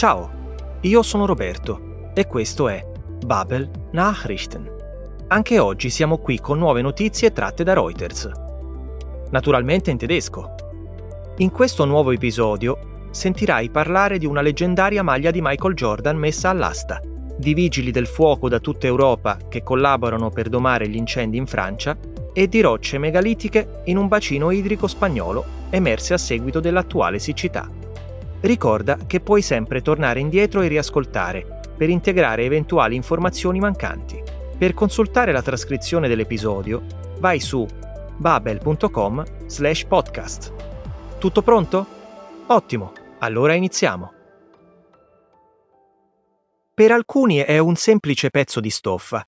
Ciao, io sono Roberto e questo è Babel Nachrichten. Anche oggi siamo qui con nuove notizie tratte da Reuters. Naturalmente in tedesco. In questo nuovo episodio sentirai parlare di una leggendaria maglia di Michael Jordan messa all'asta, di vigili del fuoco da tutta Europa che collaborano per domare gli incendi in Francia e di rocce megalitiche in un bacino idrico spagnolo emerse a seguito dell'attuale siccità. Ricorda che puoi sempre tornare indietro e riascoltare per integrare eventuali informazioni mancanti. Per consultare la trascrizione dell'episodio, vai su babel.com slash podcast. Tutto pronto? Ottimo, allora iniziamo. Per alcuni è un semplice pezzo di stoffa,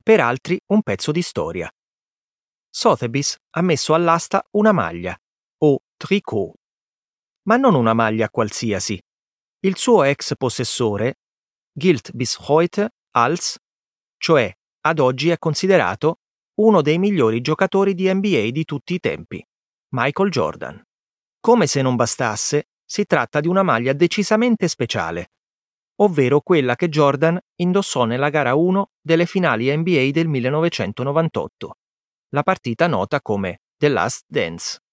per altri un pezzo di storia. Sotheby's ha messo all'asta una maglia, o tricot, ma non una maglia qualsiasi. Il suo ex possessore gilt bis heute als, cioè ad oggi è considerato uno dei migliori giocatori di NBA di tutti i tempi, Michael Jordan. Come se non bastasse, si tratta di una maglia decisamente speciale, ovvero quella che Jordan indossò nella gara 1 delle finali NBA del 1998, la partita nota come The Last Dance.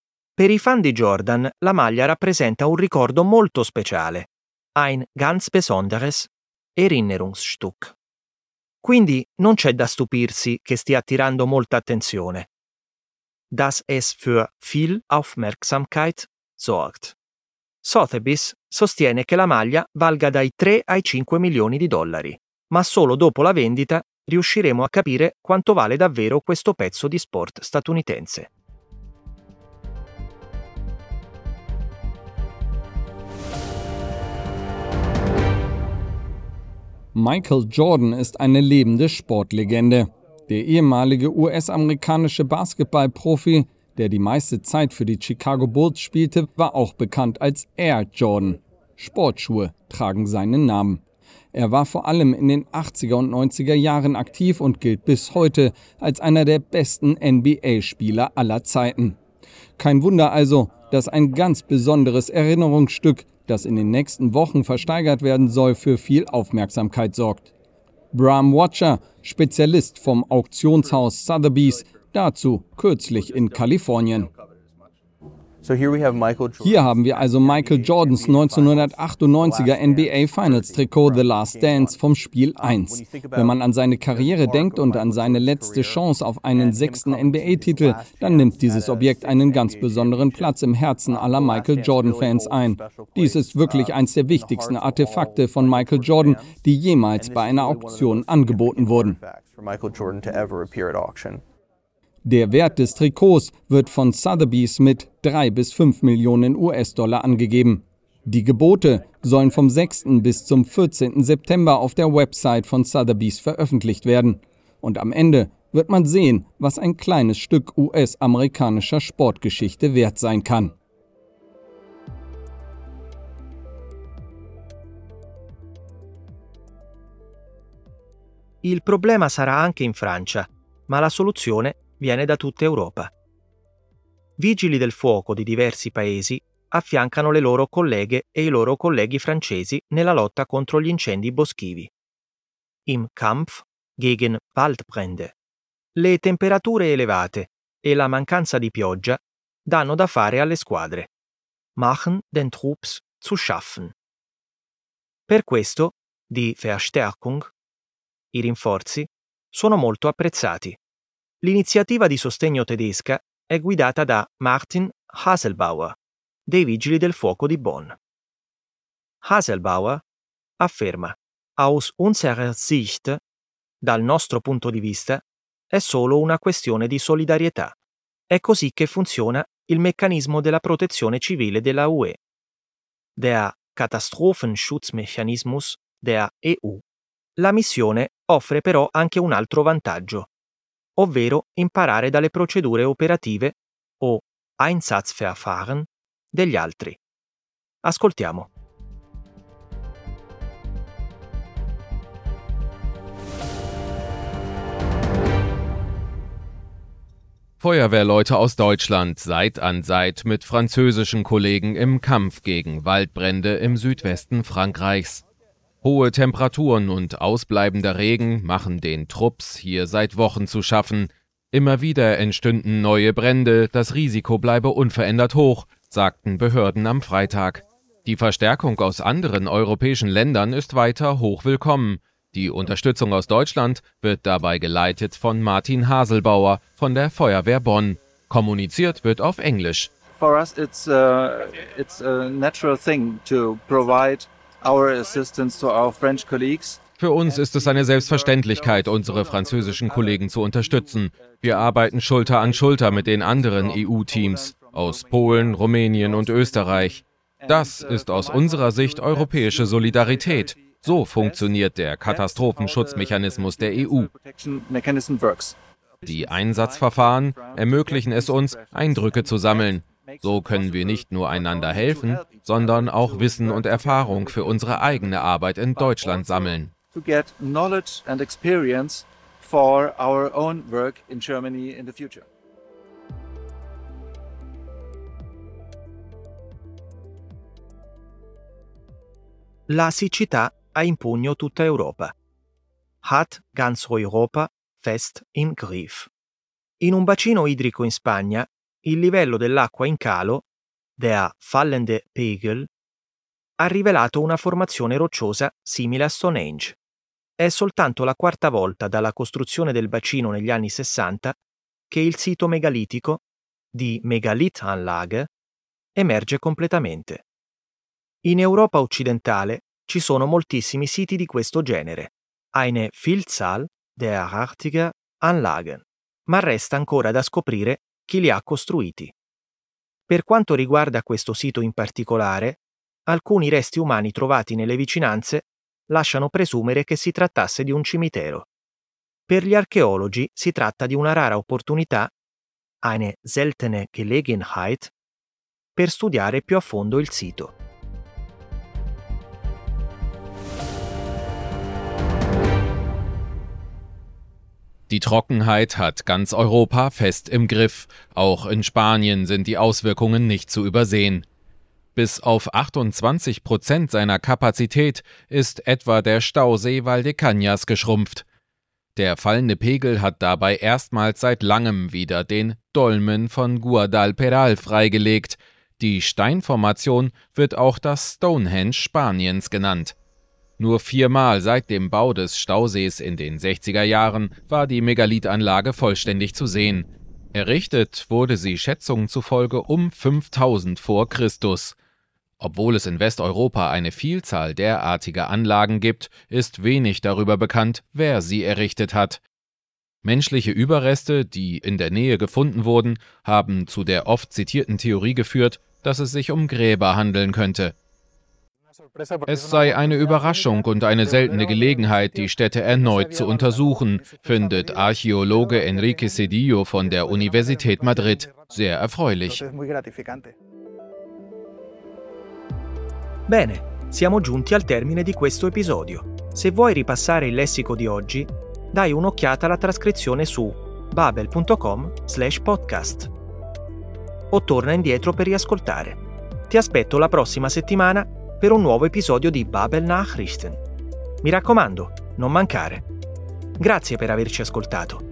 Per i fan di Jordan, la maglia rappresenta un ricordo molto speciale, ein ganz besonderes Erinnerungsstück. Quindi non c'è da stupirsi che stia attirando molta attenzione. Dass es für viel Aufmerksamkeit sorgt. Sotheby's sostiene che la maglia valga dai 3 ai 5 milioni di dollari, ma solo dopo la vendita riusciremo a capire quanto vale davvero questo pezzo di sport statunitense. Michael Jordan ist eine lebende Sportlegende. Der ehemalige US-amerikanische Basketballprofi, der die meiste Zeit für die Chicago Bulls spielte, war auch bekannt als Air Jordan. Sportschuhe tragen seinen Namen. Er war vor allem in den 80er und 90er Jahren aktiv und gilt bis heute als einer der besten NBA-Spieler aller Zeiten. Kein Wunder also, dass ein ganz besonderes Erinnerungsstück das in den nächsten Wochen versteigert werden soll, für viel Aufmerksamkeit sorgt. Bram Watcher, Spezialist vom Auktionshaus Sotheby's, dazu kürzlich in Kalifornien. Hier haben wir also Michael Jordans 1998er NBA Finals Trikot The Last Dance vom Spiel 1. Wenn man an seine Karriere denkt und an seine letzte Chance auf einen sechsten NBA-Titel, dann nimmt dieses Objekt einen ganz besonderen Platz im Herzen aller Michael Jordan-Fans ein. Dies ist wirklich eines der wichtigsten Artefakte von Michael Jordan, die jemals bei einer Auktion angeboten wurden. Der Wert des Trikots wird von Sotheby's mit 3 bis 5 Millionen US-Dollar angegeben. Die Gebote sollen vom 6. bis zum 14. September auf der Website von Sotheby's veröffentlicht werden. Und am Ende wird man sehen, was ein kleines Stück US-amerikanischer Sportgeschichte wert sein kann. Il problema sarà anche in Francia, ma la soluzione viene da tutta Europa. Vigili del fuoco di diversi paesi affiancano le loro colleghe e i loro colleghi francesi nella lotta contro gli incendi boschivi. Im Kampf gegen Waldbrände. Le temperature elevate e la mancanza di pioggia danno da fare alle squadre. Machen den Troops zu schaffen. Per questo, die Verstärkung, i rinforzi, sono molto apprezzati. L'iniziativa di sostegno tedesca è guidata da Martin Haselbauer, dei Vigili del Fuoco di Bonn. Haselbauer afferma: Aus unserer Sicht, dal nostro punto di vista, è solo una questione di solidarietà. È così che funziona il meccanismo della protezione civile della UE. Der Katastrophenschutzmechanismus der EU. La missione offre però anche un altro vantaggio ovvero imparare dalle procedure operative o Einsatzverfahren degli altri. Ascoltiamo. Feuerwehrleute aus Deutschland Seit an Seit mit französischen Kollegen im Kampf gegen Waldbrände im Südwesten Frankreichs. Hohe Temperaturen und ausbleibender Regen machen den Trupps hier seit Wochen zu schaffen. Immer wieder entstünden neue Brände, das Risiko bleibe unverändert hoch, sagten Behörden am Freitag. Die Verstärkung aus anderen europäischen Ländern ist weiter hoch willkommen. Die Unterstützung aus Deutschland wird dabei geleitet von Martin Haselbauer von der Feuerwehr Bonn. Kommuniziert wird auf Englisch. For us it's uh, it's a natural thing to provide Für uns ist es eine Selbstverständlichkeit, unsere französischen Kollegen zu unterstützen. Wir arbeiten Schulter an Schulter mit den anderen EU-Teams aus Polen, Rumänien und Österreich. Das ist aus unserer Sicht europäische Solidarität. So funktioniert der Katastrophenschutzmechanismus der EU. Die Einsatzverfahren ermöglichen es uns, Eindrücke zu sammeln. So können wir nicht nur einander helfen, sondern auch Wissen und Erfahrung für unsere eigene Arbeit in Deutschland sammeln. for our own work in Germany in the future. La siccità ha in pugno tutta Europa. Hat ganz Europa fest im Griff. In un bacino idrico in Spagna, il livello dell'acqua in calo, der fallende Pegel, ha rivelato una formazione rocciosa simile a Stonehenge. È soltanto la quarta volta dalla costruzione del bacino negli anni 60 che il sito megalitico di Megalithanlage emerge completamente. In Europa occidentale ci sono moltissimi siti di questo genere, eine Vielzahl derartiger Anlagen, ma resta ancora da scoprire chi li ha costruiti. Per quanto riguarda questo sito in particolare, alcuni resti umani trovati nelle vicinanze lasciano presumere che si trattasse di un cimitero. Per gli archeologi si tratta di una rara opportunità, eine seltene Gelegenheit, per studiare più a fondo il sito. Die Trockenheit hat ganz Europa fest im Griff. Auch in Spanien sind die Auswirkungen nicht zu übersehen. Bis auf 28 Prozent seiner Kapazität ist etwa der Stausee Valdecañas geschrumpft. Der fallende Pegel hat dabei erstmals seit langem wieder den Dolmen von Guadalperal freigelegt. Die Steinformation wird auch das Stonehenge Spaniens genannt. Nur viermal seit dem Bau des Stausees in den 60er Jahren war die Megalithanlage vollständig zu sehen. Errichtet wurde sie Schätzungen zufolge um 5000 vor Christus. Obwohl es in Westeuropa eine Vielzahl derartiger Anlagen gibt, ist wenig darüber bekannt, wer sie errichtet hat. Menschliche Überreste, die in der Nähe gefunden wurden, haben zu der oft zitierten Theorie geführt, dass es sich um Gräber handeln könnte. Es sei eine Überraschung und eine seltene Gelegenheit, die Städte erneut zu untersuchen, findet Archäologe Enrique Cedillo von der Universität Madrid sehr erfreulich. Bene, siamo giunti al termine di questo episodio. Se vuoi ripassare il lessico di oggi, dai un'occhiata alla trascrizione su babel.com/podcast o torna indietro per riascoltare. Ti aspetto la prossima settimana per un nuovo episodio di Babel Nachrichten. Mi raccomando, non mancare. Grazie per averci ascoltato.